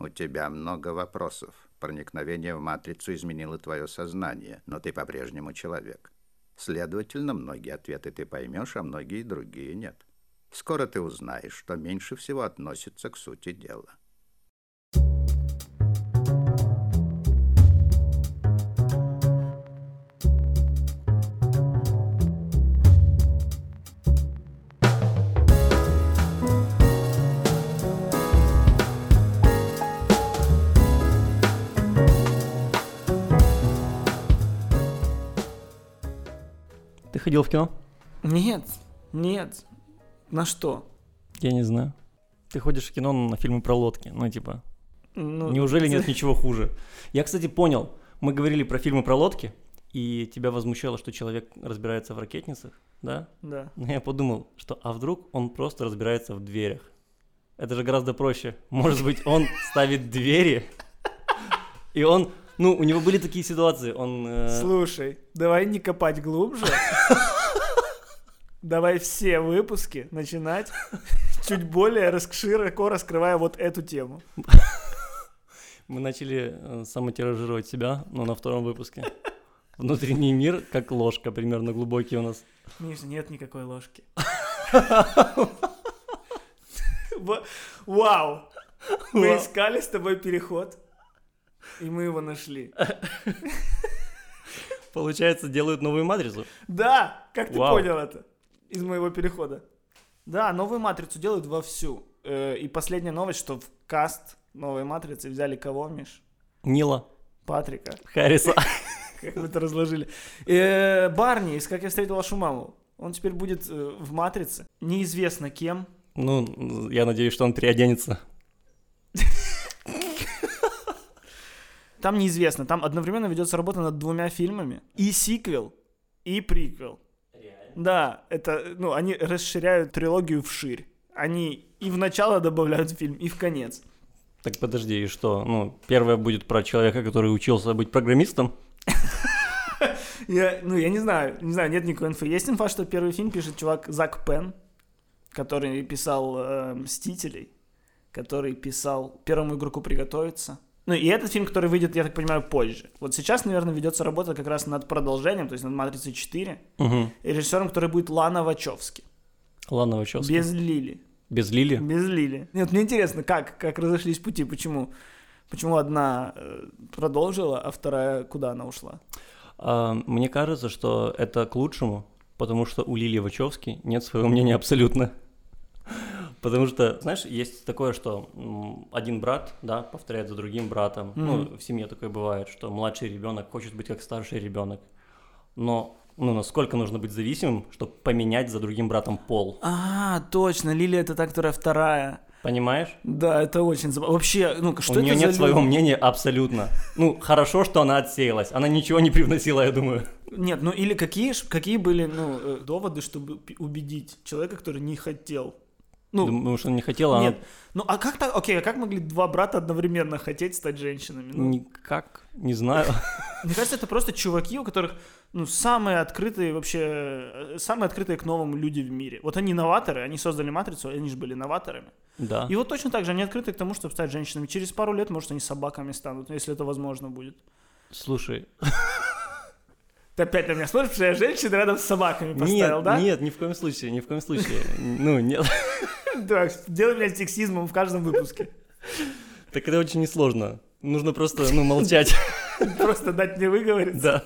У тебя много вопросов. Проникновение в матрицу изменило твое сознание, но ты по-прежнему человек. Следовательно, многие ответы ты поймешь, а многие другие нет. Скоро ты узнаешь, что меньше всего относится к сути дела. Ходил в кино? Нет, нет. На что? Я не знаю. Ты ходишь в кино на фильмы про лодки, ну типа, Ну, неужели нет ничего хуже? Я, кстати, понял, мы говорили про фильмы про лодки, и тебя возмущало, что человек разбирается в ракетницах, да? Да. Но я подумал, что а вдруг он просто разбирается в дверях? Это же гораздо проще. Может быть, он ставит двери, и он, ну, у него были такие ситуации, он... э, Слушай, давай не копать глубже. Давай все выпуски начинать чуть более широко раскрывая вот эту тему. Мы начали э, самотиражировать себя, но на втором выпуске. Внутренний мир, как ложка, примерно глубокий у нас. Миша, нет никакой ложки. Ва- Вау! Мы искали с тобой переход, и мы его нашли. Получается, делают новую матрицу. Да! Как ты Вау. понял это? Из моего перехода. Да, новую матрицу делают вовсю. Э, И последняя новость, что в каст новой матрицы взяли кого, Миш? Нила Патрика. Харриса. Как вы это разложили. Э, Барни из «Как я встретил вашу маму». Он теперь будет э, в «Матрице». Неизвестно кем. Ну, я надеюсь, что он переоденется. Там неизвестно. Там одновременно ведется работа над двумя фильмами. И сиквел, и приквел. Да, это, ну, они расширяют трилогию вширь. Они и в начало добавляют фильм, и в конец. Так подожди, и что? Ну, первое будет про человека, который учился быть программистом. Я, ну, я не знаю, не знаю, нет никакой инфы. Есть инфа, что первый фильм пишет чувак Зак Пен, который писал э, «Мстителей», который писал «Первому игроку приготовиться». Ну, и этот фильм, который выйдет, я так понимаю, позже. Вот сейчас, наверное, ведется работа как раз над продолжением, то есть над «Матрицей 4», Угу. и режиссером, который будет Лана Вачовски. Ладно, Вачовски. Без Лили. Без Лили? Без Лили. Нет, мне интересно, как, как разошлись пути, почему, почему одна э, продолжила, а вторая куда она ушла? А, мне кажется, что это к лучшему, потому что у Лили Вачовски нет своего мнения абсолютно. Потому что, знаешь, есть такое, что один брат, да, повторяет за другим братом. Ну, Мгм. в семье такое бывает, что младший ребенок хочет быть как старший ребенок. Но, ну, насколько нужно быть зависимым, чтобы поменять за другим братом пол. А, точно, Лилия это та, которая вторая. Понимаешь? Да, это очень забавно. Вообще, ну что У это нее за нет люди? своего мнения абсолютно. Ну, хорошо, что она отсеялась. Она ничего не привносила, я думаю. Нет, ну или какие, какие были ну, э, доводы, чтобы убедить человека, который не хотел? Ну, Думаю, что она не хотела. нет. Ну, а как так, окей, а как могли два брата одновременно хотеть стать женщинами? Она... Ну, Никак, не знаю. Мне кажется, это просто чуваки, у которых, ну, самые открытые вообще, э, самые открытые к новому люди в мире. Вот они новаторы, они создали «Матрицу», они же были новаторами. Да. И вот точно так же они открыты к тому, чтобы стать женщинами. Через пару лет, может, они собаками станут, если это возможно будет. Слушай, Ты опять на меня смотришь, потому что я женщин рядом с собаками поставил, нет, да? нет, ни в коем случае, ни в коем случае. Ну, нет. Да, делай меня сексизмом в каждом выпуске. Так это очень несложно. Нужно просто, ну, молчать. Просто дать мне выговориться. Да.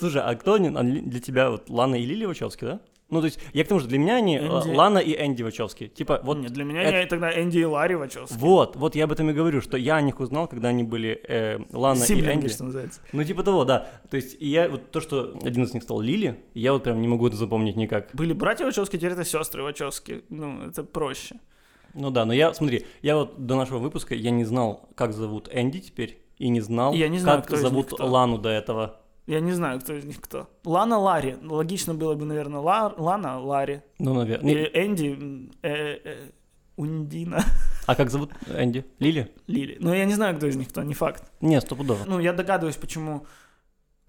Слушай, а кто для тебя, вот Лана и Лили Вачовски, да? Ну, то есть, я к тому же, для меня они э, Энди. Лана и Энди Вачовски. Типа, вот нет, для меня это- я тогда Энди и Ларри Вачовски. Вот, вот я об этом и говорю, что я о них узнал, когда они были э, Лана и Сиблинги, Энди. что называется. Ну, типа того, да. То есть, и я вот то, что один из них стал Лили, я вот прям не могу это запомнить никак. Были братья Вачовски, теперь это сестры Вачовски. Ну, это проще. Ну да, но я, смотри, я вот до нашего выпуска я не знал, как зовут Энди теперь, и не знал, Я не знаю, как зовут. Лану до этого. Я не знаю, кто из них кто. Лана Ларри. Логично было бы, наверное, Ла- Лана Ларри. Ну, наверное. Или Энди э, э, Ундина А как зовут Энди? Лили? Лили. Но я не знаю, кто из них кто, не факт. Не, стопудово. Ну, я догадываюсь, почему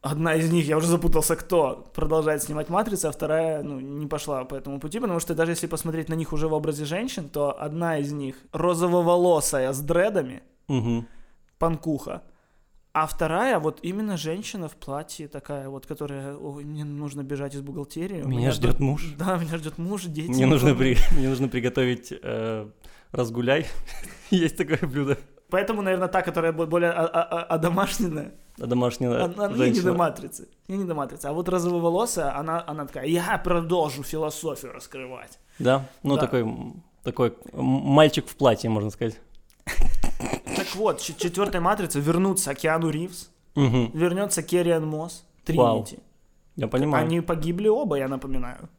одна из них, я уже запутался, кто продолжает снимать «Матрицу», а вторая, ну, не пошла по этому пути, потому что даже если посмотреть на них уже в образе женщин, то одна из них розово-волосая с дредами, Мгм. панкуха, а вторая вот именно женщина в платье такая вот, которая, ой, мне нужно бежать из бухгалтерии. у Меня ждет муж. Да, меня ждет муж, дети. Мне нужно, при... Мне нужно приготовить э, разгуляй. Есть такое блюдо. Поэтому, наверное, та, которая бо- более а- а- а- одомашненная, А домашняя она не до матрицы. Не, не до матрицы. А вот розововолосая, она, она такая, я продолжу философию раскрывать. Да, ну Да. такой, такой мальчик в платье, можно сказать. Так вот, четвертая матрица вернутся Киану Ривз, Мгм. вернется Керриан Мосс. Тринити. Я понимаю. Они погибли оба, я напоминаю.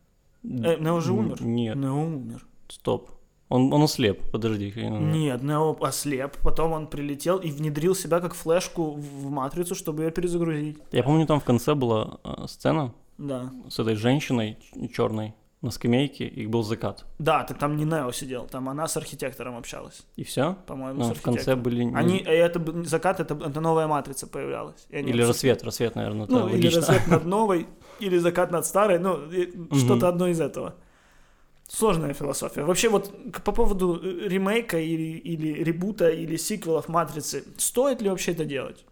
Э, Нео же умер. Нет, Нео умер. стоп. Он, он ослеп, подожди. Нет, Нео ослеп, потом он прилетел и внедрил себя как флешку в матрицу, чтобы ее перезагрузить. Я помню, там в конце была э, сцена Да. с этой женщиной черной на скамейке, и был закат. Да, так там не Нео сидел, там она с архитектором общалась, И все? по-моему, с Ну, в конце были... не- Они, э, это закат, это, это новая матрица появлялась. Или обсуждали. рассвет, рассвет, наверное, Ну, или логично. рассвет над новой, или закат над старой, ну, что-то одно из этого. Сложная философия. Вообще вот по поводу э, ремейка или, или ребута, или сиквелов «Матрицы», стоит ли вообще это делать?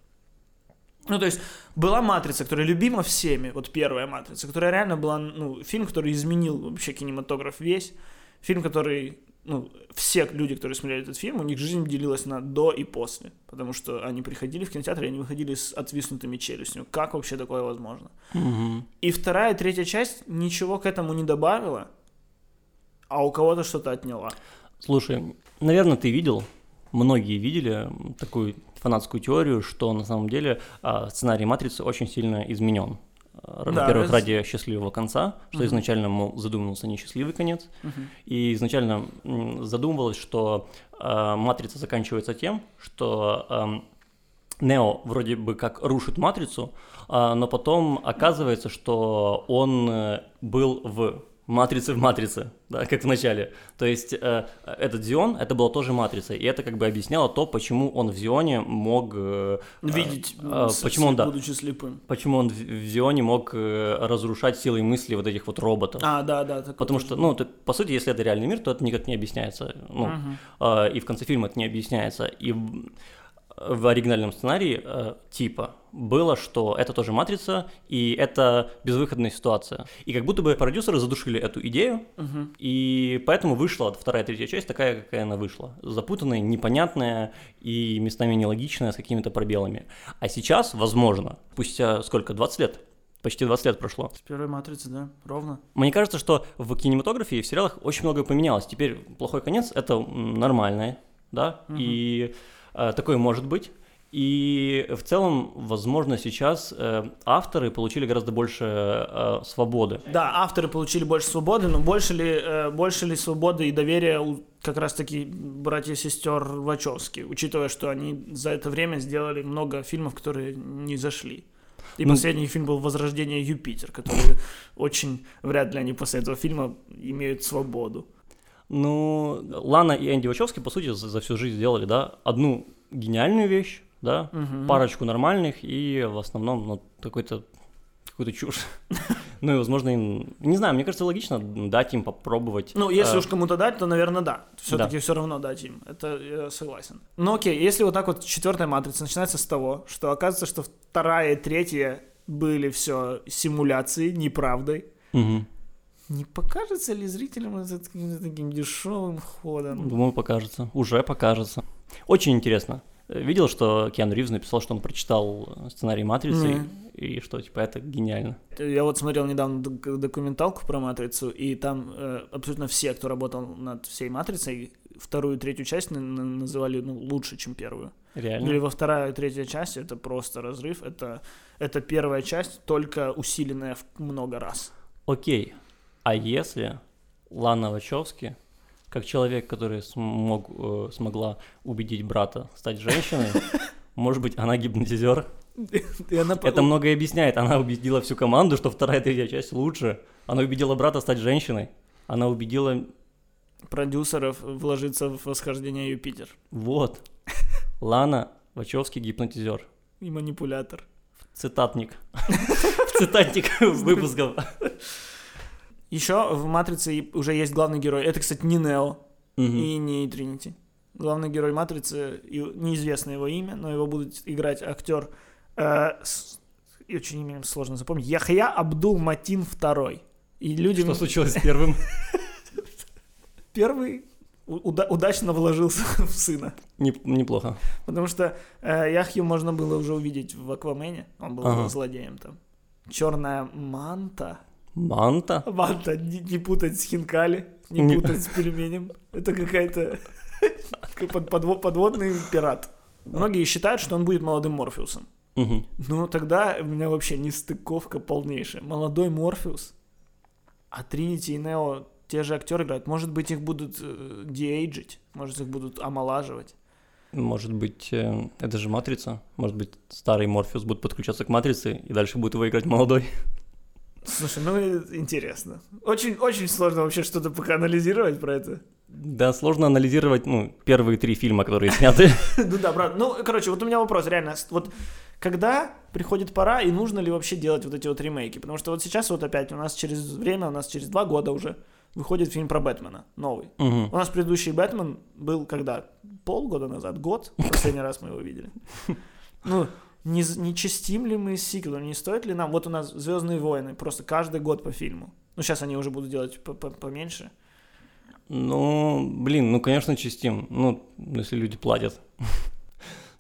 Ну, то есть, была «Матрица», которая любима всеми, вот первая «Матрица», которая реально была, ну, фильм, который изменил вообще кинематограф весь, фильм, который, ну, все люди, которые смотрели этот фильм, у них жизнь делилась на до и после, потому что они приходили в кинотеатр, и они выходили с отвиснутыми челюстями. Как вообще такое возможно? Мгм. И вторая, третья часть ничего к этому не добавила, а у кого-то что-то отняла. Слушай, наверное, ты видел, многие видели такую фанатскую теорию, что на самом деле а, сценарий «Матрицы» очень сильно изменен. Да, Во-первых, раз- ради счастливого конца, что Мгм. изначально, мол, задумывался несчастливый конец, и изначально задумывалось, что а, «Матрица» заканчивается тем, что ам, Нео вроде бы как рушит матрицу, а, но потом оказывается, что он э, был в матрице в матрице, да, как в начале. То есть э, этот Зион, это была тоже матрица, и это как бы объясняло то, почему он в Зионе мог... э, Видеть, э, ну, э, с- почему он, да, будучи слепым. почему он в в Зионе мог э, разрушать силой мысли вот этих вот роботов. А, да, да. Потому что, ну, ты- по сути, если это реальный мир, то это никак не объясняется. Ну, Мгм. а, и в конце фильма это не объясняется. И в, оригинальном сценарии э, типа было, что это тоже матрица, и это безвыходная ситуация. И как будто бы продюсеры задушили эту идею, Мгм. и поэтому вышла вторая, третья часть такая, какая она вышла. Запутанная, непонятная и местами нелогичная, с какими-то пробелами. А сейчас, возможно, спустя сколько, 20 лет? Почти 20 лет прошло. С первой матрицы, да, ровно. Мне кажется, что в кинематографе и в сериалах очень многое поменялось. Теперь плохой конец это нормальное, да, и э, такое может быть. И в целом, возможно, сейчас э, авторы получили гораздо больше э, свободы. Да, авторы получили больше свободы, но больше ли, э, больше ли свободы и доверия у как раз-таки братьев и сестер Вачовски, учитывая, что они за это время сделали много фильмов, которые не зашли. И Ну- последний фильм был «Возрождение Юпитер», который очень вряд ли они после этого фильма имеют свободу. Ну, Лана и Энди Вачовски, по сути, за, за всю жизнь сделали, да, одну гениальную вещь, да, Мгм. парочку нормальных и в основном, ну, какой-то какую-то чушь. Ну и, возможно, им... Не знаю, мне кажется, логично дать им попробовать. Ну, если э, уж кому-то дать, то, наверное, да. Все-таки Да. все равно дать им. Это я согласен. Ну окей, если вот так вот четвертая матрица начинается с того, что оказывается, что вторая и третья были все симуляции, неправдой. мгм. Не покажется ли зрителям это каким-то таким дешевым ходом? Думаю, покажется. Уже покажется. Очень интересно. Видел, что Киану Ривз написал, что он прочитал сценарий «Матрицы», Не. и что, типа, это гениально. Я вот смотрел недавно док- документалку про матрицу, и там э, абсолютно все, кто работал над всей матрицей, вторую и третью часть на- на- называли ну, лучше, чем первую. Реально. Или во вторая и третья часть это просто разрыв. Это, это первая часть, только усиленная в много раз. Окей. А если Лана Вачовски, как человек, который смог, э, смогла убедить брата стать женщиной, может быть, она гипнотизер? Она Это многое объясняет. Она убедила всю команду, что вторая и третья часть лучше. Она убедила брата стать женщиной. Она убедила... продюсеров вложиться в восхождение Юпитер. Вот. Лана Вачовски гипнотизер. И манипулятор. цитатник. Цитатник выпусков. Еще в «Матрице» уже есть главный герой. Это, кстати, не Нео и не Тринити. Главный герой «Матрицы», неизвестно его имя, но его будут играть актер э, с, очень именем сложно запомнить, Яхья Абдул Матин II. И люди... Что случилось с первым? Первый уда- удачно вложился в сына. Не, неплохо. Потому что э, Яхью можно было уже увидеть в Аквамене. Он был ага. злодеем там. Черная манта. Манта? Манта, не, не путать с хинкали, не путать с пельменем. Это какая-то под, подводный пират. Многие считают, что он будет молодым Морфеусом. Угу. Ну, тогда у меня вообще нестыковка полнейшая. Молодой Морфеус, а Тринити и Нео те же актеры играют. Может быть, их будут э, деэйджить, может, их будут омолаживать. Может быть, э, это же Матрица. Может быть, старый Морфеус будет подключаться к Матрице, и дальше будет его играть молодой. Слушай, ну интересно. Очень, очень сложно вообще что-то пока анализировать про это. Да, сложно анализировать, ну, первые три фильма, которые сняты. Ну да, брат. Ну, короче, вот у меня вопрос, реально. Вот когда приходит пора и нужно ли вообще делать вот эти вот ремейки? Потому что вот сейчас вот опять у нас через время, у нас через два года уже выходит фильм про Бэтмена, новый. Угу. У нас предыдущий Бэтмен был когда? Полгода назад, год? Последний раз мы его видели. Ну, не, не частим ли мы сиквелом, не стоит ли нам... Вот у нас «Звездные войны», просто каждый год по фильму. Ну, сейчас они уже будут делать поменьше. Ну, блин, ну, конечно, частим. Ну, если люди платят.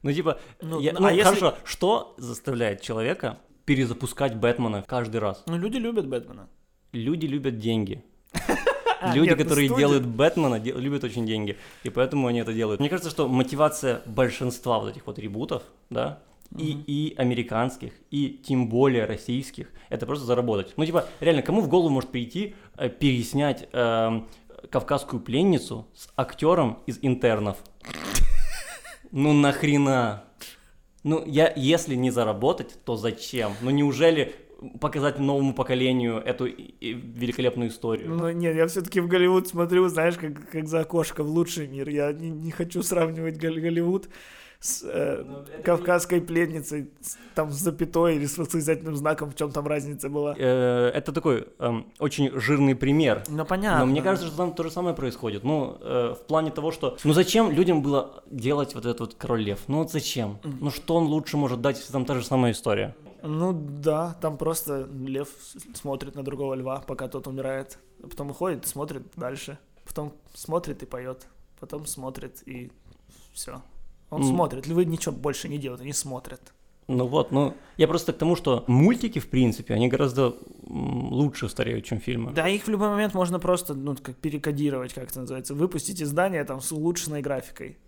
Ну, типа, ну, я, ну, а хорошо, если... что заставляет человека перезапускать Бэтмена каждый раз? Ну, люди любят Бэтмена. Люди любят деньги. Люди, которые делают Бэтмена, любят очень деньги, и поэтому они это делают. Мне кажется, что мотивация большинства вот этих вот ребутов, да, и, и американских, и тем более российских, это просто заработать. Ну, типа, реально, кому в голову может прийти э, переснять э, кавказскую пленницу с актером из интернов? Ну нахрена? Ну, я, если не заработать, то зачем? Ну, неужели показать новому поколению эту великолепную историю. Ну нет, я все-таки в Голливуд смотрю, знаешь, как, как за окошко в лучший мир. Я не, не хочу сравнивать Голливуд с э, кавказской пленницей, с, там с запятой или с восклицательным знаком, в чем там разница была. Э, это такой э, очень жирный пример. Ну понятно. Но мне кажется, что там то же самое происходит. Ну, э, в плане того, что... Ну зачем людям было делать вот этот вот король лев? Ну вот зачем? Ну что он лучше может дать, если там та же самая история? Ну да, там просто лев смотрит на другого льва, пока тот умирает. Потом уходит, смотрит дальше. Потом смотрит и поет. Потом смотрит и все. Он mm. смотрит. Львы ничего больше не делают, они смотрят. Ну вот, ну я просто к тому, что мультики, в принципе, они гораздо лучше стареют, чем фильмы. Да, их в любой момент можно просто, ну, как перекодировать, как это называется, выпустить издание там с улучшенной графикой,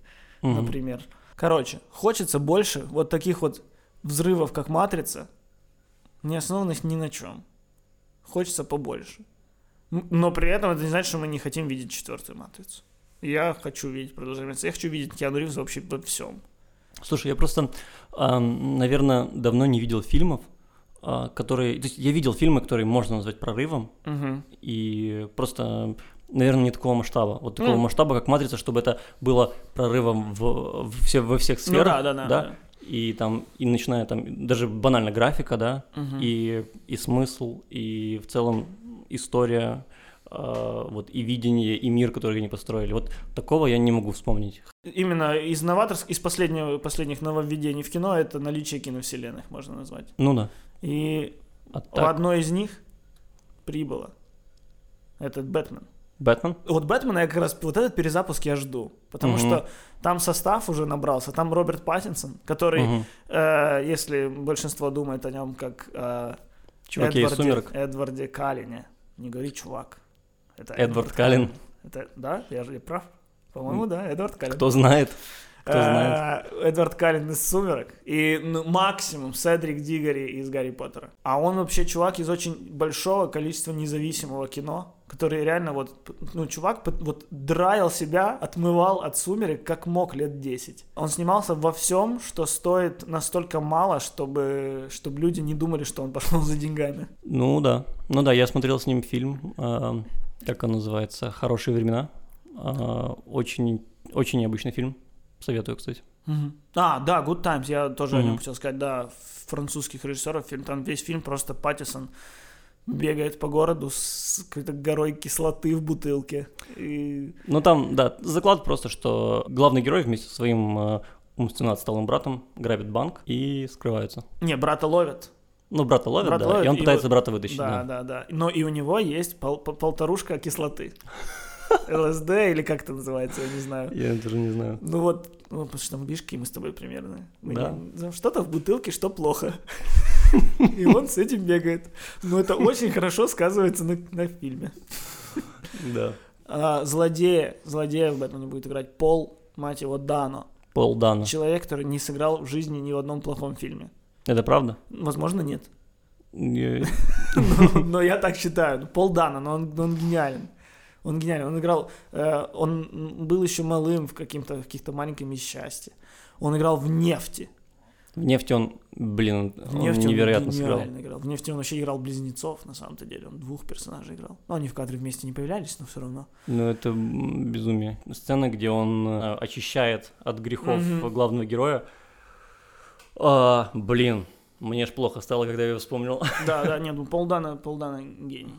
mm-hmm. например. Короче, хочется больше вот таких вот взрывов, как «Матрица», не основанных ни на чем. Хочется побольше. Но при этом это не значит, что мы не хотим видеть четвертую «Матрицу». Я хочу видеть продолжение. Я хочу видеть Киану Ривза вообще во всем. Слушай, я просто, наверное, давно не видел фильмов, а, которые... То есть я видел фильмы, которые можно назвать прорывом, угу. и просто, наверное, не такого масштаба. Вот такого mm. масштаба, как «Матрица», чтобы это было прорывом в, в все, во всех сферах. Ну, да, да, да. да? и там, и начиная там, даже банально графика, да, угу. и, и смысл, и в целом история, вот, и видение, и мир, который они построили. Вот такого я не могу вспомнить. Именно из новаторских, из последнего, последних нововведений в кино это наличие киновселенных, можно назвать. Ну да. И а так... одной из них прибыло. Этот Бэтмен. Бэтмен? Вот Бэтмена я как раз, вот этот перезапуск я жду, потому угу. что там состав уже набрался, там Роберт Паттинсон, который, угу. э, если большинство думает о нем как э, Эдварде, Эдварде Калине, не говори чувак. Это Эдвард, Калин. Это, да, я же прав. По-моему, да, Эдвард Калин. Кто знает. Кто э, знает. Эдвард Каллен из «Сумерок» и ну, максимум Седрик Дигори из «Гарри Поттера». А он вообще чувак из очень большого количества независимого кино, который реально вот, ну, чувак вот драил себя, отмывал от «Сумерек» как мог лет 10. Он снимался во всем, что стоит настолько мало, чтобы, чтобы люди не думали, что он пошел за деньгами. Ну да, ну да, я смотрел с ним фильм, э, как он называется, «Хорошие времена». Э, очень, очень необычный фильм. Советую, кстати. Мгм. А, да, Good Times, я тоже о нем хотел сказать, да, французских режиссеров, фильм, там весь фильм просто Паттисон бегает по городу с какой-то горой кислоты в бутылке. И... Ну там, да, заклад просто, что главный герой вместе со своим э, умственно отсталым братом грабит банк и скрываются. Не, брата ловят. Ну, брата ловят, Брата да, ловят, и он и пытается вот- брата вытащить. Да, да. да, да. Но и у него есть пол- пол- полторушка кислоты. ЛСД или как это называется, я не знаю. Я даже не знаю. Ну вот, ну, потому что там, какие мы с тобой примерно. Мы Да. не- Что-то в бутылке, что плохо. И он с этим бегает. Но это очень хорошо сказывается на, на фильме. Да. А, злодея, злодея в Бэтмене будет играть Пол, мать его, Дано. Пол Дана. Человек, который не сыграл в жизни ни в одном плохом фильме. Это правда? Возможно, нет. Но, но я так считаю. Ну, Пол Дана, но он, гениален. Он гениален. Он играл... э, он был еще малым в каким-то, каких-то маленьком счастье. Он играл в «Нефти». В нефти он, блин, В он невероятно он сыграл. играл. В «Нефти» он вообще играл близнецов, на самом-то деле. Он двух персонажей играл. Ну, они в кадре вместе не появлялись, но все равно. Ну, это безумие. Сцена, где он э, очищает от грехов Мгм. главного героя. А, блин, мне ж плохо стало, когда я его вспомнил. Да, да, нет, ну, Пол Дана, Пол Дана гений.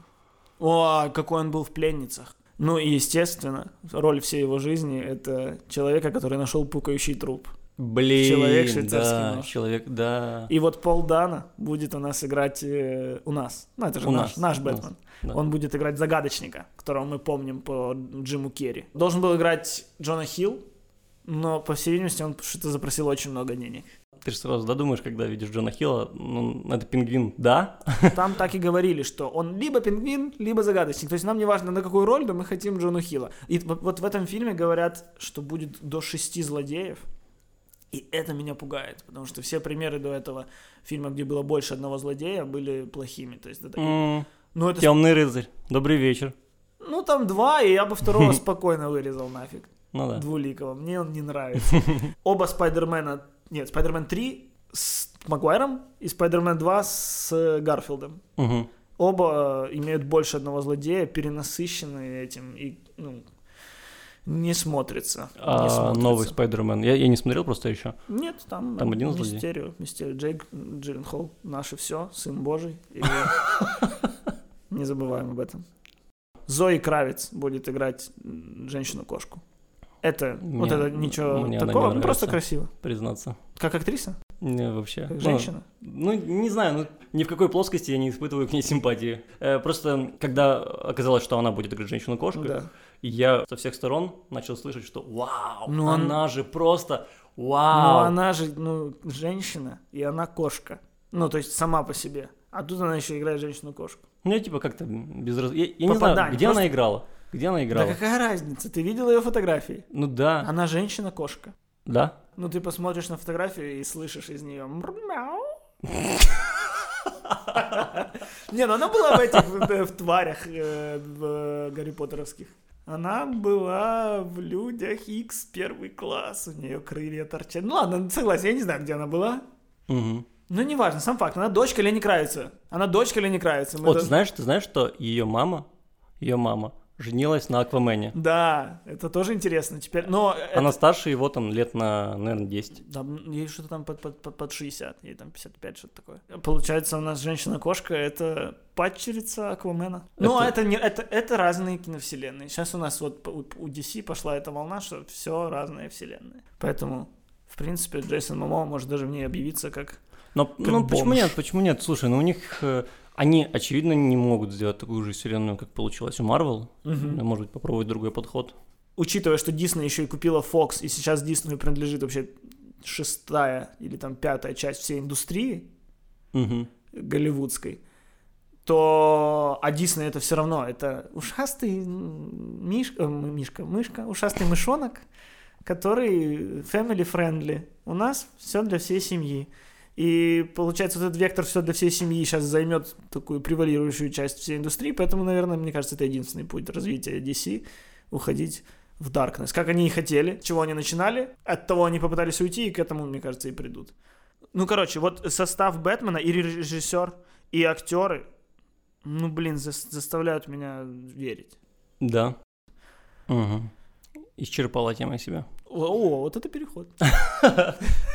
О, какой он был в «Пленницах». Ну и, естественно, роль всей его жизни — это человека, который нашел пукающий труп. Блин, Человек швейцарский да, нож. человек, да. И вот Пол Дана будет у нас играть э, у нас. Ну, это же У наш, нас, наш у нас, Бэтмен. да. Он будет играть загадочника, которого мы помним по Джиму Керри. Должен был играть Джона Хилл, но, по всей видимости, он что-то запросил очень много денег. Ты же сразу додумаешь, когда видишь Джона Хилла, ну, это пингвин, да? Там так и говорили, что он либо пингвин, либо загадочник. То есть нам не важно, на какую роль, но мы хотим Джона Хилла. И вот в этом фильме говорят, что будет до шести злодеев. И это меня пугает, потому что все примеры до этого фильма, где было больше одного злодея, были плохими. То есть это... М, Ну, это Темный рыцарь, добрый вечер. Ну, там два, и я бы второго спокойно вырезал нафиг. Ну да. Двуликого. Мне он не нравится. Оба Спайдермена... Нет, Спайдермен 3 с Магуайром и Спайдермен 2 с Гарфилдом. Мгм. Оба э, имеют больше одного злодея, перенасыщенные этим и, ну, не смотрится. не А смотрится. новый Спайдермен. Я, я не смотрел просто еще. Нет, там, Там э, один злодей? Мистерио. Мистерио. Джейк Джилленхол. Наше все. Сын Божий. Не забываем об этом. Зои Кравец будет играть женщину-кошку. Это, вот Мне- это ничего мне такого, ну, просто нравится. красиво. признаться. Как актриса, Не, вообще. как Ну, женщина. Ну, не знаю, ну, ни в какой плоскости я не испытываю к ней симпатии. Э, просто, когда оказалось, что она будет играть женщину-кошку, Ну да. я со всех сторон начал слышать, что вау, Ну, он- она же просто вау. она же, ну, женщина, и она кошка. Ну, то есть сама по себе. А тут она еще играет женщину-кошку. Мне типа как-то без раз... Я, я не знаю, где просто- она играла? Где она играла? Да какая разница? Ты видел ее фотографии? Ну да, Она женщина-кошка. да. Ну, ты посмотришь на фотографию и слышишь из нее мяу. Не, ну она была в этих, в, тварях, в Гарри Поттеровских. Она была в Людях X первый класс, у нее крылья торчат. Ну ладно, согласен, я не знаю, где она была. Мгм. Ну, неважно, сам факт, она дочка Лени Кравица. Она дочка Лени Кравица. Мы Вот, это- ты знаешь, ты знаешь, что ее мама, ее мама женилась на Аквамене. Да, это тоже интересно теперь. Но это- Она старше его там лет на, наверное, 10. Да, ей что-то там под, под, под, под 60, ей там 55, что-то такое. Получается, у нас женщина-кошка — это падчерица Аквамена. Ну, а Это- это, не, это, это разные киновселенные. Сейчас у нас вот у, у DC пошла эта волна, что все разные вселенные. Поэтому, в принципе, Джейсон Момоа может даже в ней объявиться как... Но ну, почему бомж. нет? Почему нет? Слушай, ну у них э, они очевидно не могут сделать такую же вселенную, как получилось у Марвел. Может быть, попробовать другой подход. Учитывая, что Дисней еще и купила Fox, и сейчас Диснею принадлежит вообще шестая или там пятая часть всей индустрии, Мгм. голливудской, то а Дисней это все равно это ушастый мишка, э, мишка, мышка, ушастый мышонок, который family friendly. У нас все для всей семьи. И получается, вот этот вектор все для всей семьи сейчас займет такую превалирующую часть всей индустрии, поэтому, наверное, мне кажется, это единственный путь развития DC уходить в Darkness. Как они и хотели, чего они начинали, от того они попытались уйти, и к этому, мне кажется, и придут. Ну, короче, вот состав Бэтмена и режиссер, и актеры, ну, блин, зас- заставляют меня верить. Да. Мгм. Исчерпала тема себя. О, вот это переход.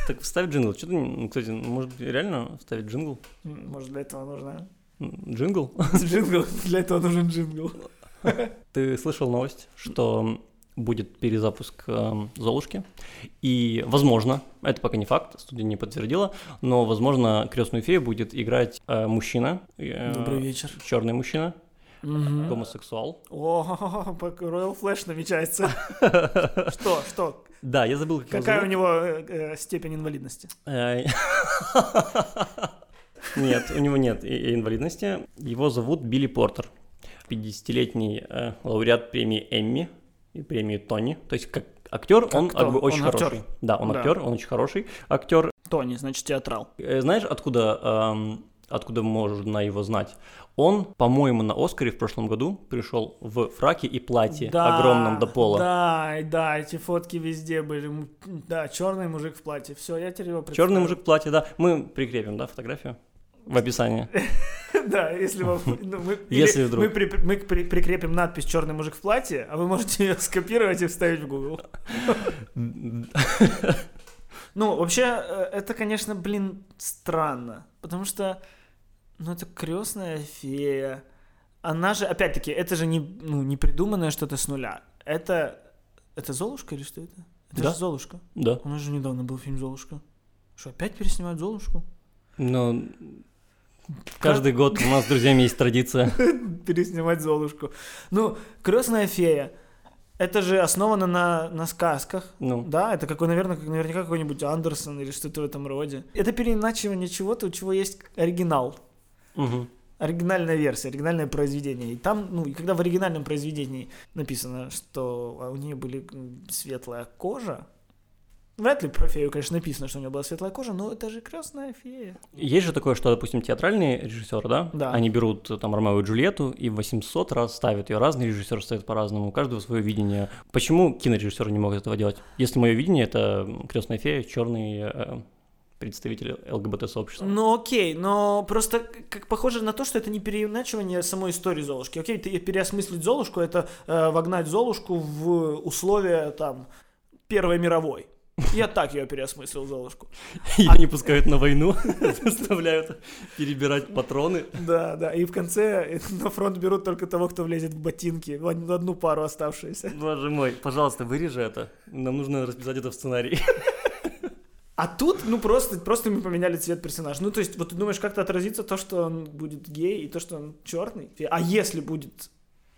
Так вставь джингл. Что ты, ну, кстати, может реально вставить джингл? Может, для этого нужно... Джингл? Джингл. Для этого нужен джингл. Ты слышал новость, что будет перезапуск эм, Золушки, и, возможно, это пока не факт, студия не подтвердила, но, возможно, крестную фею будет играть э, мужчина, Добрый вечер. черный мужчина, Мгм. гомосексуал. О, Royal Flash намечается. Что, что? Да, я забыл, как Какая у него э, э, степень инвалидности? Нет, у него нет инвалидности. Его зовут Билли Портер. 50-летний э, лауреат премии Эмми и премии Тони. То есть как актер, Как он кто? очень Он актер? хороший. Да, он Да. актер, он очень хороший актер. Тони, значит, театрал. Знаешь, откуда, эм, откуда можно его знать? Он, по-моему, на Оскаре в прошлом году пришел в фраке и платье огромном до пола. Да, да, эти фотки везде были. Да, черный мужик в платье. Все, я теперь его Черный мужик в платье, да. Мы прикрепим, да, фотографию в описании. Да, если вам... ну, мы, Если вдруг. Мы, при- мы при- прикрепим надпись «Черный мужик в платье», а вы можете ее скопировать и вставить в Google. Ну, вообще, э, это, конечно, блин, странно. Потому что, ну, это крестная фея. Она же, опять-таки, это же не, ну, не придуманное что-то с нуля. Это... Это Золушка или что это? Это Да. же Золушка. Да. У нас же недавно был фильм «Золушка». Что, опять переснимают Золушку? Но каждый год у нас с друзьями есть традиция. переснимать Золушку. Ну, крестная фея. Это же основано на, на сказках. Ну, Да, это какой, наверное, как, наверняка какой-нибудь Андерсон или что-то в этом роде. Это переиначивание чего-то, у чего есть оригинал. Мгм. Оригинальная версия, оригинальное произведение. И там, ну, и когда в оригинальном произведении написано, что у нее были светлая кожа, вряд ли про фею, конечно, написано, что у нее была светлая кожа, но это же крестная фея. Есть же такое, что, допустим, театральные режиссеры, да? Да. Они берут э, там Ромео и Джульетту и 800 раз ставят ее. Разные режиссеры ставят по-разному, у каждого свое видение. Почему кинорежиссеры не могут этого делать? Если мое видение это крестная фея, черный э, представитель ЛГБТ-сообщества. Ну окей, но просто как похоже на то, что это не переиначивание самой истории Золушки. Окей, ты переосмыслить Золушку, это э, вогнать Золушку в условия там Первой мировой. Я так ее переосмыслил, Золушку. Ее не пускают на войну, заставляют перебирать патроны. Да, да, и в конце на фронт берут только того, кто влезет в ботинки, в од- в одну пару оставшуюся. Боже мой, пожалуйста, вырежи это. Нам нужно расписать это в сценарии. А тут, ну, просто, просто мы поменяли цвет персонажа. Ну, то есть, вот ты думаешь, как-то отразится то, что он будет гей, и то, что он черный? А если будет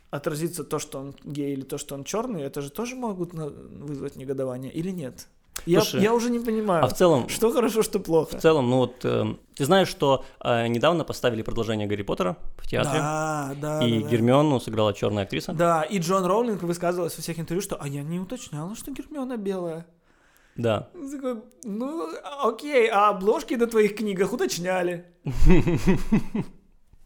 отразиться то, что он гей, или то, что он черный, это же тоже могут вызвать негодование, или нет? Я, Слушай, я уже не понимаю, А в целом, что хорошо, что плохо. в целом, ну вот, э, ты знаешь, что э, недавно поставили продолжение Гарри Поттера в театре, Да, да, и да, да. Гермиону сыграла черная актриса. Да, и Джон Роулинг высказывалась во всех интервью, что «а я не уточняла, что Гермиона белая». Да. Такой, ну, окей, а обложки на твоих книгах уточняли.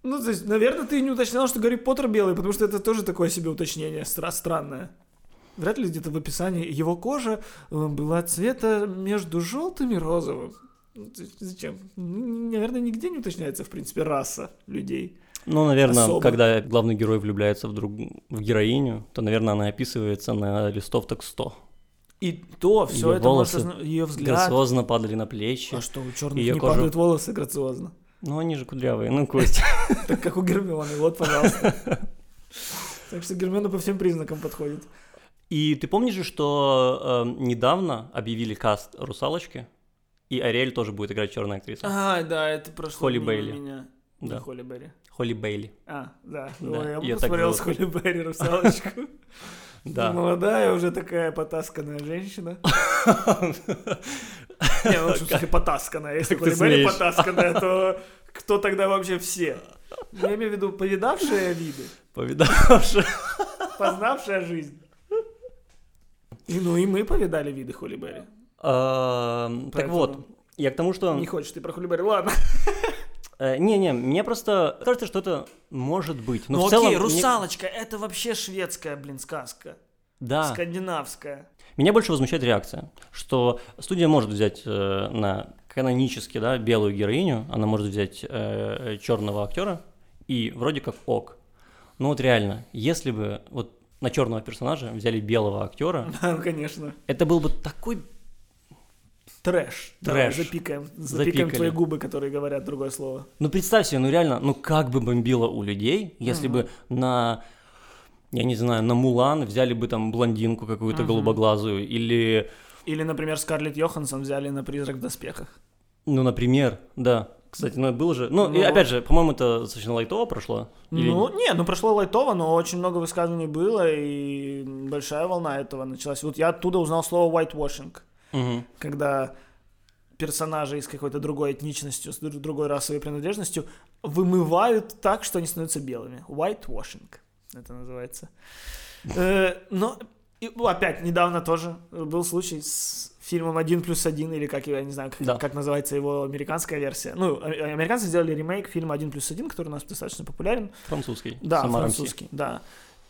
Ну, то есть, наверное, ты не уточнял, что Гарри Поттер белый, потому что это тоже такое себе уточнение стра- странное. Вряд ли где-то в описании его кожа э, была цвета между желтым и розовым. Ну, Зачем? Наверное, нигде не уточняется, в принципе, раса людей. Ну, наверное, Особо. когда главный герой влюбляется в, друг... в героиню, то, наверное, она описывается на листов так 100. И то все Её это волосы может ее взгляд. Грациозно падали на плечи. А что, у черных не кожа- падают волосы грациозно? Ну, они же кудрявые, ну, Кость. Так как у Гермионы, вот, пожалуйста. Так что Гермиона по всем признакам подходит. И ты помнишь же, что э, недавно объявили каст «Русалочки», и Ариэль тоже будет играть черная актриса. А, да, это прошло Холли Бейли. меня. Да. Холли Берри. Холли Бейли. А, да. Да, Ой, я так посмотрел с. Холли Берри русалочку. Да. Молодая, уже такая потасканная женщина. Не, ну, в смысле, потасканная. Если смеешь. потасканная, то кто тогда вообще все? Я имею в виду повидавшие виды, Повидавши. познавшая жизнь. И, ну и мы повидали виды Холли. А, Так вот, я к тому, что... Не хочешь ты про Холли Берри, ладно. Э, Не-не, мне просто кажется, что это может быть. Но Ну в целом... окей, мне- русалочка, это вообще шведская, блин, сказка. Да. Скандинавская. Меня больше возмущает реакция, что студия может взять э, на канонически, да, белую героиню, она может взять черного актера, и вроде как ок. Но вот реально, если бы вот на черного персонажа взяли белого актера, Да, конечно. это был бы такой Трэш. Трэш. запикаем. Запикаем Запикали. твои губы, которые говорят другое слово. Ну, представь себе, ну реально, ну как бы бомбило у людей, если бы на, я не знаю, на Мулан взяли бы там блондинку какую-то Мгм. голубоглазую, или, Или, например, Скарлетт Йоханссон взяли на «Призрак в доспехах». ну, например, да, кстати, ну было же, ну, и Ну. опять же, по-моему, это достаточно лайтово прошло. Или- Ну, не, ну прошло лайтово, но очень много высказываний было, и большая волна этого началась. Вот я оттуда узнал слово whitewashing, Мгм. когда персонажи с какой-то другой этничностью, с друг- другой расовой принадлежностью вымывают так, что они становятся белыми. Whitewashing это называется. Э, Но и, ну, опять недавно тоже был случай с фильмом «Один плюс один», или как я не знаю, как, Да. как называется его американская версия. Ну, а- американцы сделали ремейк фильма «Один плюс один», который у нас достаточно популярен. Французский. Да, французский, да.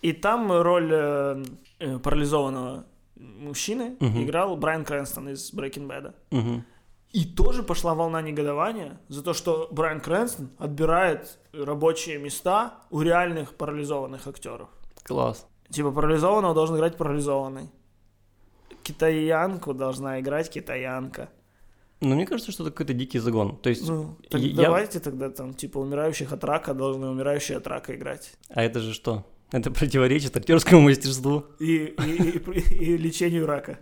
И там роль э, э, парализованного мужчины Мгм. играл Брайан Крэнстон из Breaking Bad. Мгм. И тоже пошла волна негодования за то, что Брайан Крэнстон отбирает рабочие места у реальных парализованных актеров. Класс. Типа парализованного должен играть парализованный. Китаянку должна играть китаянка. Ну, мне кажется, что это какой-то дикий загон. То есть, Ну, так я- давайте тогда там, типа, умирающих от рака должны умирающие от рака играть. а это же что? Это противоречит актерскому мастерству. И, и, и- и лечению рака.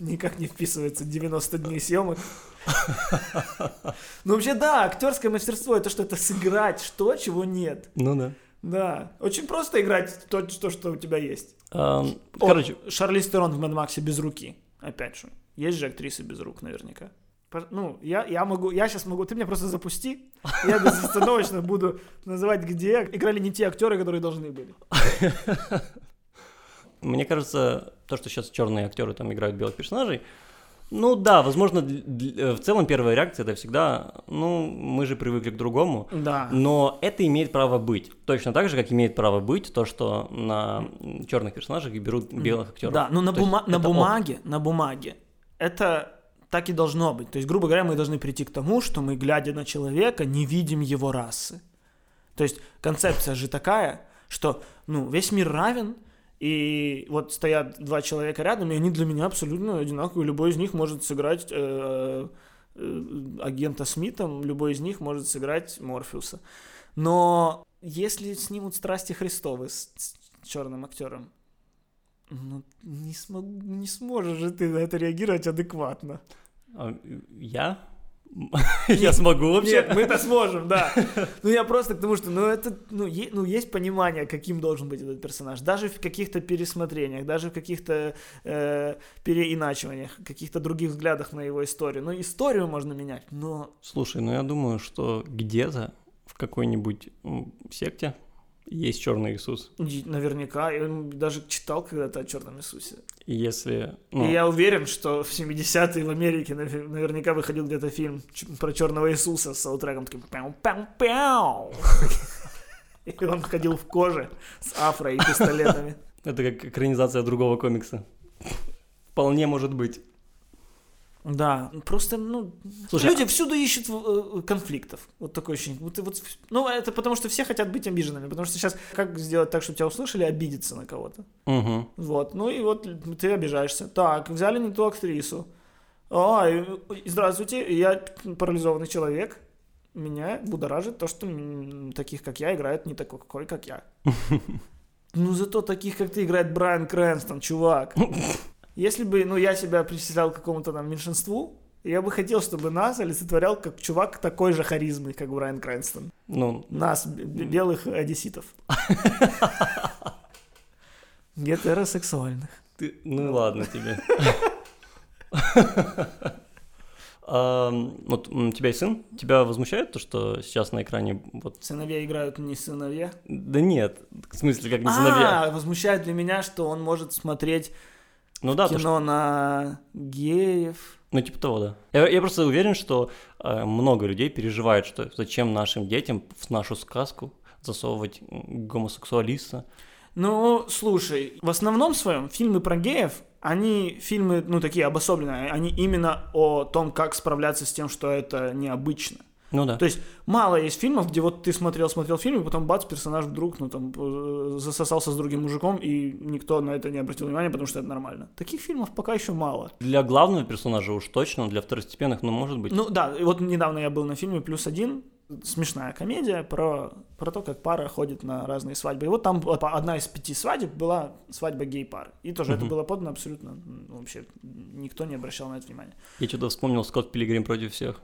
Никак не вписывается 90 дней съемок. Ну, вообще, да, актерское мастерство это что это сыграть что, чего нет. Ну да. Да. Очень просто играть то, то, что у тебя есть. Короче, Шарлиз Терон в Мэд Максе без руки. Опять же. Есть же актрисы без рук, наверняка. Ну, я, я могу, я сейчас могу, ты меня просто запусти, я безостановочно буду называть, где играли не те актеры, которые должны были. Мне кажется, то, что сейчас черные актеры там играют белых персонажей, ну да, возможно, в целом первая реакция это всегда, ну, мы же привыкли к другому, Да. но это имеет право быть. Точно так же, как имеет право быть то, что на черных персонажах берут белых актеров. Да, ну на, бума- на бумаге, на бумаге это так и должно быть. То есть, грубо говоря, мы должны прийти к тому, что мы, глядя на человека, не видим его расы. То есть концепция же такая, что ну, весь мир равен, и вот стоят два человека рядом, и они для меня абсолютно одинаковые. Любой из них может сыграть э, э, агента Смита, любой из них может сыграть Морфеуса. Но если снимут «Страсти Христовы» с, с черным актером, ну, не, смог, не сможешь же ты на это реагировать адекватно. А, Я? Я смогу вообще? Нет, мы это сможем, да. Ну, я просто к тому, что, ну, это, ну, е- ну, есть понимание, каким должен быть этот персонаж. Даже в каких-то пересмотрениях, даже в каких-то э, переиначиваниях, каких-то других взглядах на его историю. Ну, историю можно менять, но... Слушай, ну я думаю, что где-то в какой-нибудь секте есть черный Иисус. Наверняка, я даже читал когда-то о Черном Иисусе. И если... ну, И я уверен, что в 70-е в Америке наве- наверняка выходил где-то фильм про Черного Иисуса с саундтреком таким пяу-пяу-пяу. И он ходил в коже с афро и пистолетами. Это как экранизация другого комикса. Вполне может быть. Да, просто, ну, Слушай, люди всюду ищут э, конфликтов. Вот такое ощущение. Вот, вот, ну, это потому, что все хотят быть обиженными. Потому что сейчас как сделать так, чтобы тебя услышали, обидеться на кого-то. Мгм. Вот, ну и вот ты обижаешься. Так, взяли не ту актрису. А, здравствуйте, я парализованный человек. Меня будоражит то, что таких, как я, играет не такой, как я. Ну, зато таких, как ты, играет Брайан Крэнстон, чувак. Если бы, ну, я себя причислял к какому-то там меньшинству, я бы хотел, чтобы нас олицетворял как чувак такой же харизмы, как Брайан Крэнстон. Ну, Нас, белых одесситов. Гетеросексуальных. ты... ну ладно тебе. Вот у тебя есть сын? Тебя возмущает то, что сейчас на экране вот... Сыновья играют не сыновья. Да нет, в смысле, как не сыновья. А, возмущает для меня, что он может смотреть Ну да, то, что- кино на геев. ну типа того, да. Я, я просто уверен, что э, много людей переживает, что зачем нашим детям в нашу сказку засовывать гомосексуалиста. Ну, слушай, в основном своем фильмы про геев, они фильмы, ну, такие обособленные, они именно о том, как справляться с тем, что это необычно. Ну да. То есть мало есть фильмов, где вот ты смотрел, смотрел фильм, и потом бац, персонаж вдруг, ну там, э, засосался с другим мужиком, и никто на это не обратил внимания, потому что это нормально. Таких фильмов пока еще мало. Для главного персонажа уж точно, для второстепенных, ну, может быть. Ну да, и вот недавно я был на фильме «Плюс один», смешная комедия про, про то, как пара ходит на разные свадьбы. И вот там одна из пяти свадеб была свадьба гей-пары. И тоже это Мгм. было подано абсолютно, ну, вообще никто не обращал на это внимания. Я что-то вспомнил Скотт Пилигрим против всех.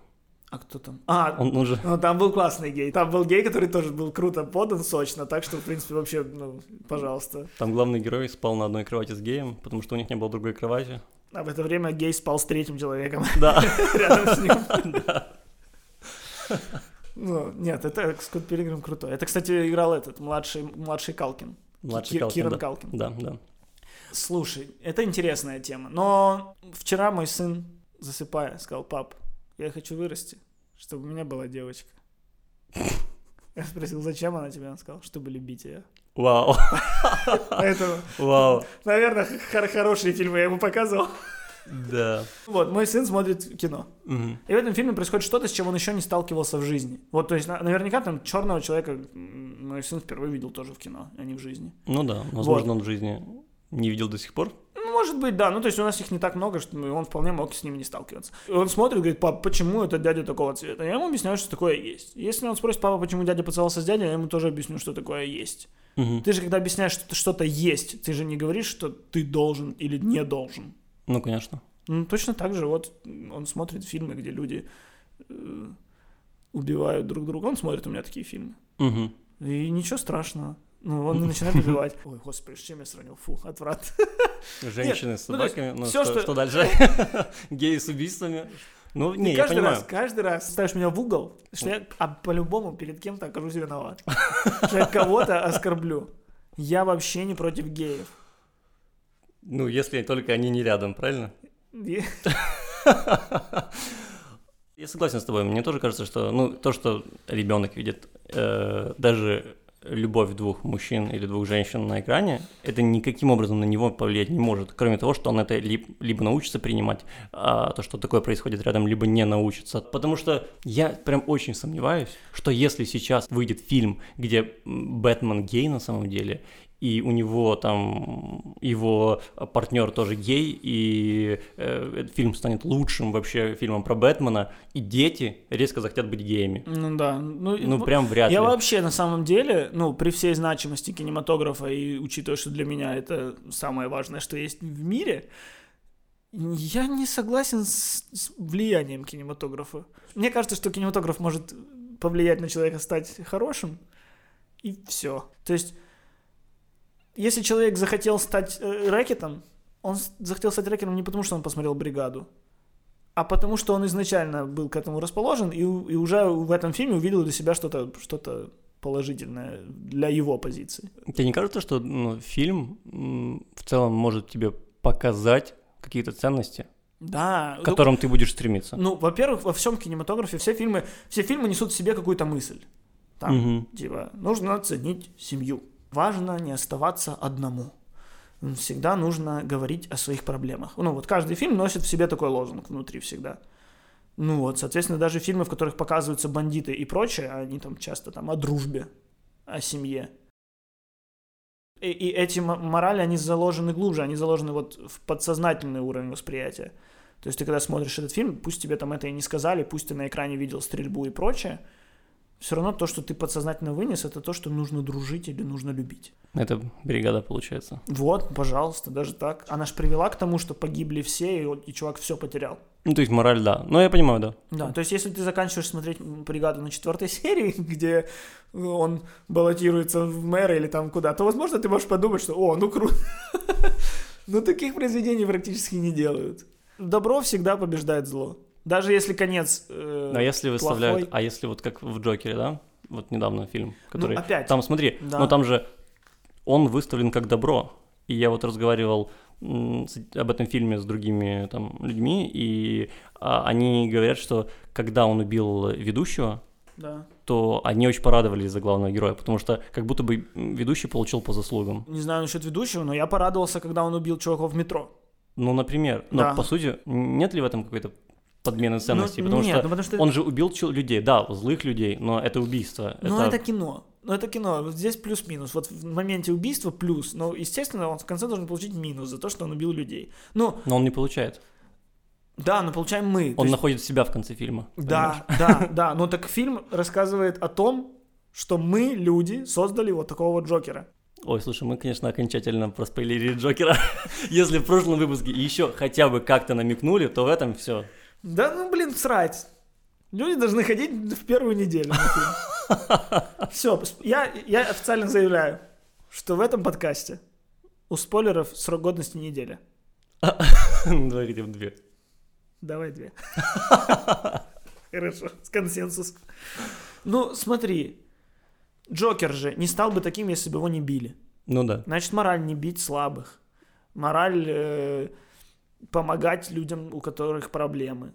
А кто там? А, Он уже... ну, там был классный гей. Там был гей, который тоже был круто подан, сочно, так что, в принципе, вообще, ну, пожалуйста. Там главный герой спал на одной кровати с геем, потому что у них не было другой кровати. А в это время гей спал с третьим человеком Да. рядом с ним. Ну, нет, это Скотт Пилигрим крутой. Это, кстати, играл этот, младший, младший Калкин. Младший Ки- Калкин, Киран да. Калкин. Да, да. Слушай, это интересная тема. Но вчера мой сын, засыпая, сказал, пап, я хочу вырасти, чтобы у меня была девочка. Я спросил, зачем она тебе? Он сказал, чтобы любить ее. Вау. Поэтому, Вау. наверное, хор- хорошие фильмы я ему показывал. Да. Вот, мой сын смотрит кино. Мгм. И в этом фильме происходит что-то, с чем он еще не сталкивался в жизни. Вот, то есть, на- наверняка там черного человека мой сын впервые видел тоже в кино, а не в жизни. Ну да, возможно, он в жизни не видел до сих пор. Может быть, да. Ну, то есть у нас их не так много, что он вполне мог с ними не сталкиваться. И он смотрит, говорит, пап, почему это дядя такого цвета? Я ему объясняю, что такое есть. Если он спросит, папа, почему дядя поцеловался с дядей, я ему тоже объясню, что такое есть. Мгм. Ты же, когда объясняешь, что что-то есть, ты же не говоришь, что ты должен или не должен. Ну, конечно. Ну, точно так же, вот он смотрит фильмы, где люди э, убивают друг друга. Он смотрит у меня такие фильмы. Мгм. И ничего страшного. Ну, он не начинает убивать. Ой, господи, с чем я сравнил? Фу, отврат. Женщины с ну, собаками. Ну, всё, что, что- что дальше? Геи с убийствами. Ну, не, Ты я каждый понимаю. раз, каждый раз ставишь меня в угол, что я а, по-любому перед кем-то окажусь виноват. Что я кого-то оскорблю. Я вообще не против геев. Ну, если только они не рядом, правильно? Я согласен с тобой. Мне тоже кажется, что ну, то, что ребенок видит э, даже любовь двух мужчин или двух женщин на экране, это никаким образом на него повлиять не может, кроме того, что он это ли- либо научится принимать, а то, что такое происходит рядом, либо не научится. Потому что я прям очень сомневаюсь, что если сейчас выйдет фильм, где Бэтмен гей на самом деле, и у него там его партнер тоже гей, и э, этот фильм станет лучшим вообще фильмом про Бэтмена, и дети резко захотят быть геями. Ну да. Ну, Ну, прям вряд я ли. вообще на самом деле, ну, при всей значимости кинематографа и учитывая, что для меня это самое важное, что есть в мире, я не согласен с, с влиянием кинематографа. Мне кажется, что кинематограф может повлиять на человека стать хорошим, и все. То есть, если человек захотел стать э, рэкетом, он захотел стать рэкетом не потому, что он посмотрел «Бригаду», а потому что он изначально был к этому расположен и, и уже в этом фильме увидел для себя что-то что положительное для его позиции. Тебе не кажется, что ну, фильм в целом может тебе показать какие-то ценности, Да. к которым ты будешь стремиться? Ну, во-первых, во всем кинематографе все фильмы, все фильмы несут в себе какую-то мысль. Там, Мгм. типа, нужно ценить семью. Важно не оставаться одному. Всегда нужно говорить о своих проблемах. Ну, вот каждый фильм носит в себе такой лозунг внутри всегда. Ну вот, соответственно, даже фильмы, в которых показываются бандиты и прочее, они там часто там о дружбе, о семье. И, и эти морали, они заложены глубже, они заложены вот в подсознательный уровень восприятия. То есть ты когда смотришь этот фильм, пусть тебе там это и не сказали, пусть ты на экране видел стрельбу и прочее, все равно то, что ты подсознательно вынес, это то, что нужно дружить или нужно любить. Это бригада получается. Вот, пожалуйста, даже так. Она же привела к тому, что погибли все, и, и чувак все потерял. Ну, то есть мораль, да. Ну, я понимаю, да. Да, то есть если ты заканчиваешь смотреть «Бригаду» на четвертой серии, где он баллотируется в мэра или там куда, то, возможно, ты можешь подумать, что «О, ну круто». Но таких произведений практически не делают. Добро всегда побеждает зло. Даже если конец э, А если выставляют, плохой. а если вот как в Джокере, да? Вот недавно фильм, который... Ну, опять. Там, смотри, Да. ну там же он выставлен как добро. И я вот разговаривал об этом фильме с другими там людьми, и а, они говорят, что когда он убил ведущего, Да. то они очень порадовались за главного героя, потому что как будто бы ведущий получил по заслугам. Не знаю насчет ведущего, но я порадовался, когда он убил чуваков в метро. Ну, например, но Да. по сути, нет ли в этом какой-то подмены ценностей, Ну, потому, нет, что ну, потому что- он же убил людей, да, злых людей, но это убийство. Ну, это кино. Ну, это кино. Здесь плюс-минус. Вот в моменте убийства плюс. Но, естественно, он в конце должен получить минус за то, что он убил людей. Ну, Но он не получает. да, но получаем мы. То Он есть- находит себя в конце фильма. Да, да, да. Но так фильм рассказывает о том, что мы, люди, создали вот такого вот Джокера. Ой, слушай, мы, конечно, окончательно проспойлерили Джокера. Если в прошлом выпуске еще хотя бы как-то намекнули, то в этом все. Да ну, блин, срать. Люди должны ходить в первую неделю. Все, я, я официально заявляю, что в этом подкасте у спойлеров срок годности неделя. Давай хотя бы две. Давай две. Хорошо, с консенсус. Ну, смотри, Джокер же не стал бы таким, если бы его не били. Ну да. Значит, мораль не бить слабых. Мораль э, помогать людям, у которых проблемы.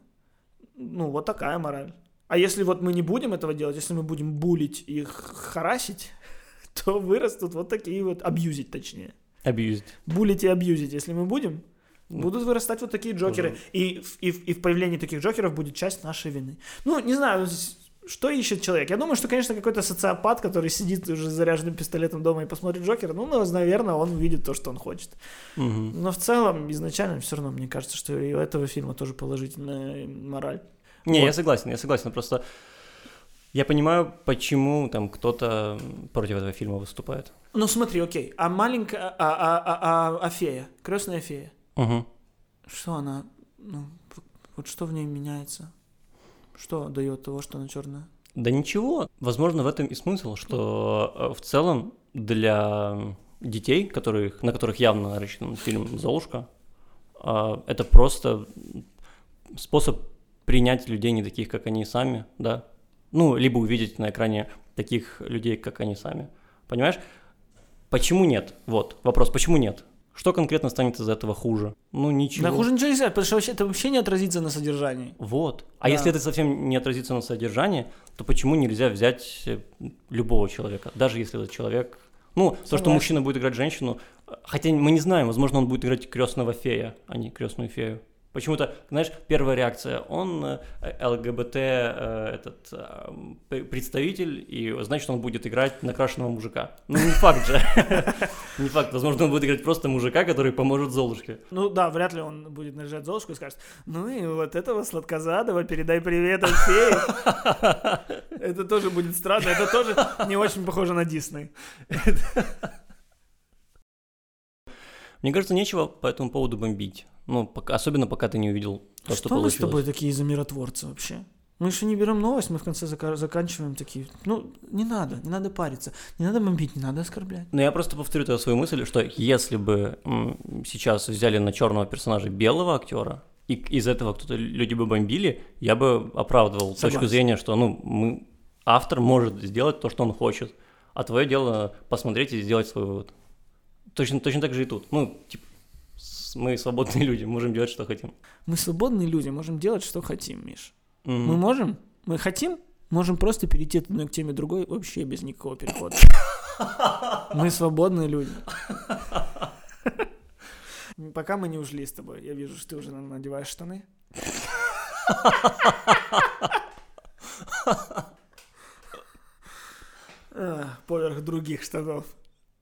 Ну, вот такая мораль. А если вот мы не будем этого делать, если мы будем булить и харасить, то вырастут вот такие вот, абьюзить точнее. Абьюзить. Булить и абьюзить, если мы будем, Ну, будут вырастать вот такие джокеры. И, в- и, в- и в появлении таких джокеров будет часть нашей вины. Ну, не знаю, с- что ищет человек. Я думаю, что, конечно, какой-то социопат, который сидит уже с заряженным пистолетом дома и посмотрит Джокера, ну, наверное, он увидит то, что он хочет. Мгм. Но в целом, изначально, все равно, мне кажется, что и у этого фильма тоже положительная мораль. Не, Вот. я согласен, я согласен. Просто я понимаю, почему там кто-то против этого фильма выступает. Ну, смотри, окей, а маленькая, а, а, а, а, а фея, крестная фея, Мгм. что она, ну, вот что в ней меняется? Что дает того, что она черная? Да ничего. Возможно, в этом и смысл, что э, в целом для детей, которых, на которых явно рассчитан фильм «Золушка», а, это просто способ принять людей не таких, как они сами, да. Ну, либо увидеть на экране таких людей, как они сами. Понимаешь? Почему нет? Вот, вопрос, почему нет? Что конкретно станет из этого хуже? Ну, ничего. Да хуже ничего нельзя, потому что вообще, это вообще не отразится на содержании. Вот. А Да. если это совсем не отразится на содержании, то почему нельзя взять э, любого человека, даже если этот человек... Ну, то, что Согласен. мужчина будет играть женщину, э, хотя мы не знаем, возможно, он будет играть крестного фея, а не крестную фею. Почему-то, знаешь, первая реакция, он э, ЛГБТ э, этот э, представитель, и значит, он будет играть накрашенного мужика. Ну, не факт же. Не факт. Возможно, он будет играть просто мужика, который поможет Золушке. Ну да, вряд ли он будет наряжать Золушку и скажет, ну и вот этого сладкозадого передай привет феи. Это тоже будет странно, это тоже не очень похоже на Дисней. Мне кажется, нечего по этому поводу бомбить. Ну, пока, особенно пока ты не увидел то, что, Что мы с получилось. тобой такие за миротворцы вообще? Мы еще не берем новость, мы в конце зака- заканчиваем такие. Ну, не надо, не надо париться, не надо бомбить, не надо оскорблять. Но я просто повторю твою свою мысль, что если бы м, сейчас взяли на черного персонажа белого актера, и из этого кто-то люди бы бомбили, я бы оправдывал точку Согласен. зрения, что ну мы автор может сделать то, что он хочет, а твое дело посмотреть и сделать свой вывод. Точно, точно так же и тут. Ну, типа, мы свободные люди, можем делать, что хотим. Мы свободные люди, можем делать, что хотим, Миш. Мгм. Мы можем, мы хотим, можем просто перейти от одной к теме другой вообще без никакого перехода. Мы свободные люди. Пока мы не ушли с тобой, я вижу, что ты уже надеваешь штаны. Поверх других штанов.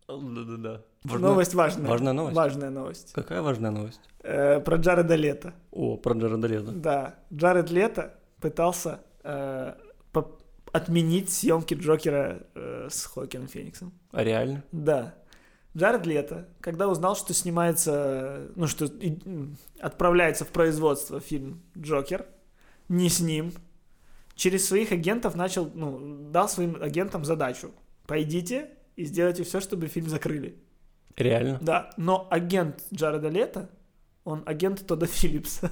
Да-да-да. Новость важная. важная новость. Важная новость. Какая важная новость? Э, Про Джареда Лето. О, про Джареда Лето. Да, Джаред Лето пытался э, по- отменить съемки Джокера э, с Хокином Фениксом. А реально? Да. Джаред Лето, когда узнал, что снимается, ну, что и- отправляется в производство фильм Джокер, не с ним, через своих агентов начал, ну, дал своим агентам задачу. Пойдите и сделайте все, чтобы фильм закрыли. Реально? Да, но агент Джареда Лето, он агент Тодда Филлипса.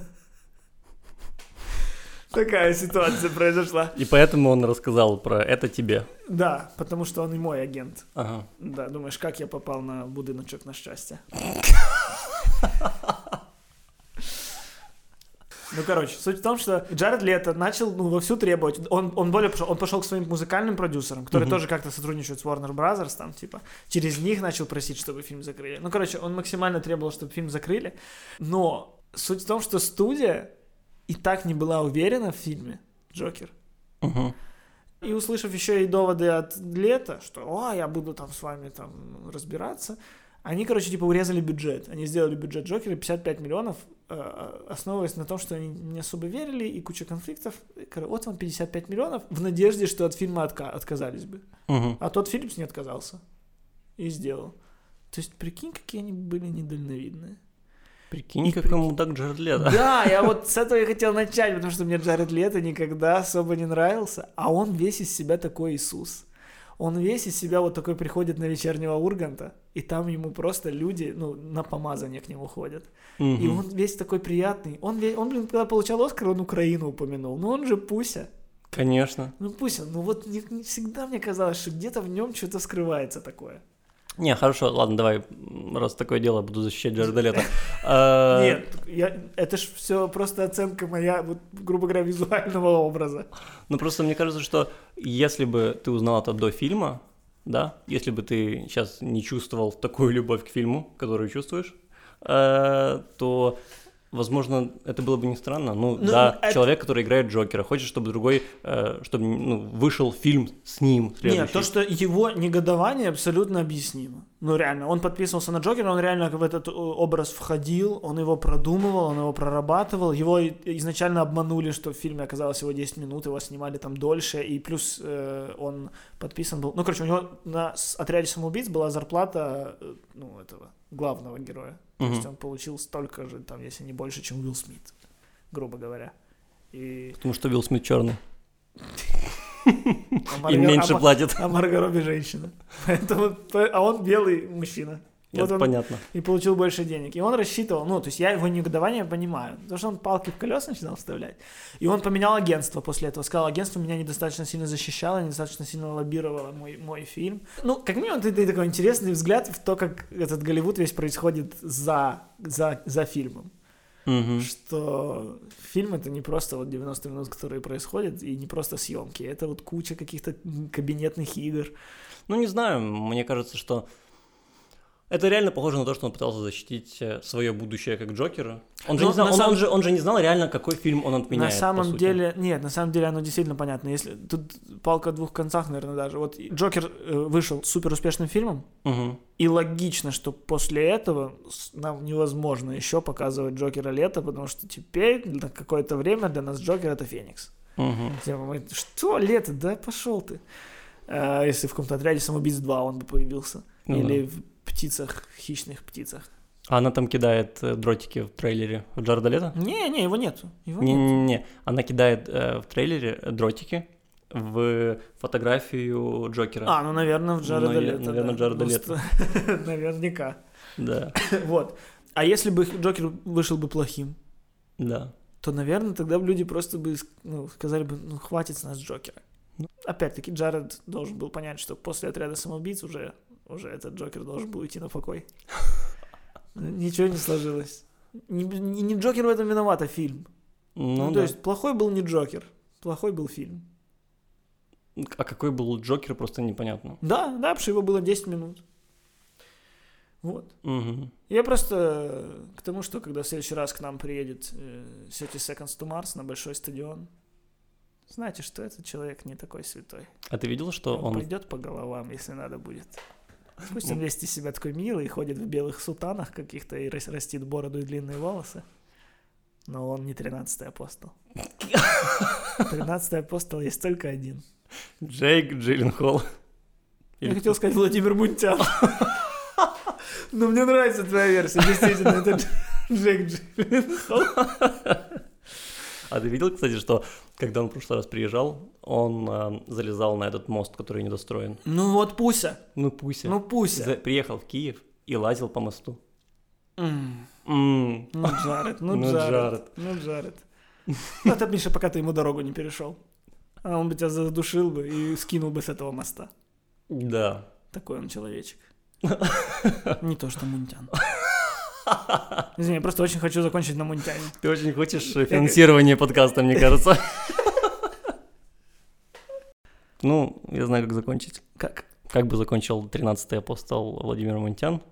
Такая ситуация произошла. И поэтому он рассказал про это тебе. Да, потому что он и мой агент. Ага. Да, думаешь, как я попал на будиночок на счастье? Ну, короче, суть в том, что Джаред Лето начал ну, вовсю требовать. Он, он более пошел, он пошел к своим музыкальным продюсерам, которые Мгм. тоже как-то сотрудничают с Warner Brothers, там, типа, через них начал просить, чтобы фильм закрыли. Ну, короче, он максимально требовал, чтобы фильм закрыли. Но суть в том, что студия и так не была уверена в фильме Джокер. Мгм. И услышав еще и доводы от Лета, что «О, я буду там с вами там разбираться», они, короче, типа урезали бюджет. Они сделали бюджет Джокера 55 миллионов, э, основываясь на том, что они не особо верили и куча конфликтов. Вот вам 55 миллионов в надежде, что от фильма отка- отказались бы. Мгм. А тот Филлипс не отказался. И сделал. То есть, прикинь, какие они были недальновидные. Прикинь, И как прикинь. ему так Джаред Лето. Да, я вот с этого и хотел начать, потому что мне Джаред Лето никогда особо не нравился, а он весь из себя такой Иисус. Он весь из себя вот такой приходит на вечернего Урганта, и там ему просто люди, ну, на помазание к нему ходят. И Мгм. он весь такой приятный. Он, он блин, когда получал Оскар, он Украину упомянул. Ну, он же Пуся. Конечно. Ну, Пуся, ну вот не, не всегда мне казалось, что где-то в нем что-то скрывается такое. Не, хорошо, ладно, давай, раз такое дело, буду защищать Джареда Лето. А, Нет, это ж все просто оценка моя, вот, грубо говоря, визуального образа. Ну просто мне кажется, что если бы ты узнал это до фильма, да, если бы ты сейчас не чувствовал такую любовь к фильму, которую чувствуешь, э, то, возможно, это было бы не странно. Ну, Ну, да, это- человек, который играет Джокера, хочет, чтобы другой, э, чтобы ну, вышел фильм с ним следующий. Нет, то, что его негодование абсолютно объяснимо. Ну, реально, он подписывался на Джокера, он реально в этот э, образ входил, он его продумывал, он его прорабатывал. Его изначально обманули, что в фильме оказалось всего 10 минут, его снимали там дольше, и плюс э, он подписан был... Ну, короче, у него на отряде самоубийц была зарплата, э, ну, этого, главного героя. То Мгм. есть он получил столько же, там, если не больше, чем Уилл Смит, грубо говоря. И... Потому что Вилл Смит черный. а И меньше а платит. А Марго Робби женщина. Поэтому, а он белый мужчина. Вот Это он понятно. и получил больше денег. И он рассчитывал, ну, то есть я его негодование понимаю, потому что он палки в колеса начинал вставлять. И он поменял агентство после этого. Сказал, агентство меня недостаточно сильно защищало, недостаточно сильно лоббировало мой, мой фильм. Ну, как минимум, это, это такой интересный взгляд в то, как этот Голливуд весь происходит за, за, за фильмом. Мгм. Что фильм это не просто вот 90 минут, которые происходят, и не просто съемки. Это вот куча каких-то кабинетных игр. Ну, не знаю, мне кажется, что это реально похоже на то, что он пытался защитить свое будущее как Джокера. Он же, не знал, на он, самом- он же, он же не знал реально, какой фильм он отменяет. на самом деле, нет, на самом деле оно действительно понятно. Если тут палка о двух концах, наверное, даже. Вот Джокер э, вышел супер успешным фильмом, Мгм. и логично, что после этого нам невозможно еще показывать Джокера лето, потому что теперь на какое-то время для нас Джокер это Феникс. Типа мы, что лето, да пошел ты. А, если в каком-то отряде самоубийц 2 он бы появился. Ну Или да. Птицах, хищных птицах. А она там кидает э, дротики в трейлере в Джареда Лето? Не, не, его нету. Его. Не-не-не, она кидает э, в трейлере э, дротики в фотографию Джокера. А, ну, наверное, в Джареда Ну, Лето. наверное, да. Джареда Ну, Лето. Наверняка. Да, Вот. А если бы Джокер вышел бы плохим, да. то, наверное, тогда бы люди просто бы ну, сказали бы, ну, хватит с нас Джокера. Ну. Опять-таки, Джаред должен был понять, что после отряда самоубийц уже, уже этот Джокер должен был уйти на покой. Ничего не сложилось. Не, не- не Джокер в этом виноват, а фильм. Ну, Ну, то да. есть, плохой был не Джокер, плохой был фильм. А какой был Джокер, просто непонятно. Да, да, потому что его было 10 минут. Вот. Мгм. Я просто э, к тому, что когда в следующий раз к нам приедет э, 30 Seconds to Mars на большой стадион, знаете, что этот человек не такой святой. А ты видел, что Он, он... пойдет по головам, если надо будет. Пусть он весь из себя такой милый, ходит в белых сутанах каких-то и рас- растит бороду и длинные волосы. Но он не 13-й апостол. 13-й апостол есть только один. Джейк Джилленхол. Я Или хотел сказать Владимир Мунтян. Но мне нравится твоя версия. Действительно, это Дж- Джек Джилленхол. А ты видел, кстати, что когда он в прошлый раз приезжал, он э, залезал на этот мост, который недостроен. Ну вот Пуся. Ну, Пуся. Ну Пуся. За- Приехал в Киев и лазил по мосту. М, М, Ну Джаред, ну Ну, Джаред. Джаред. Ну Джаред. Ну это, Миша, пока ты ему дорогу не перешел. А он бы тебя задушил бы и скинул бы с этого моста. Да. Такой он человечек. Не то, что Мунтян. Извини, я просто очень хочу закончить на Мунтяне. Ты очень хочешь финансирование подкаста, мне кажется. Ну, я знаю, как закончить. Как? Как бы закончил 13-й апостол Владимир Монтян.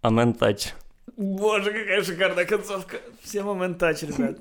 Амен тач. Боже, какая шикарная концовка. Все момент тач, ребят.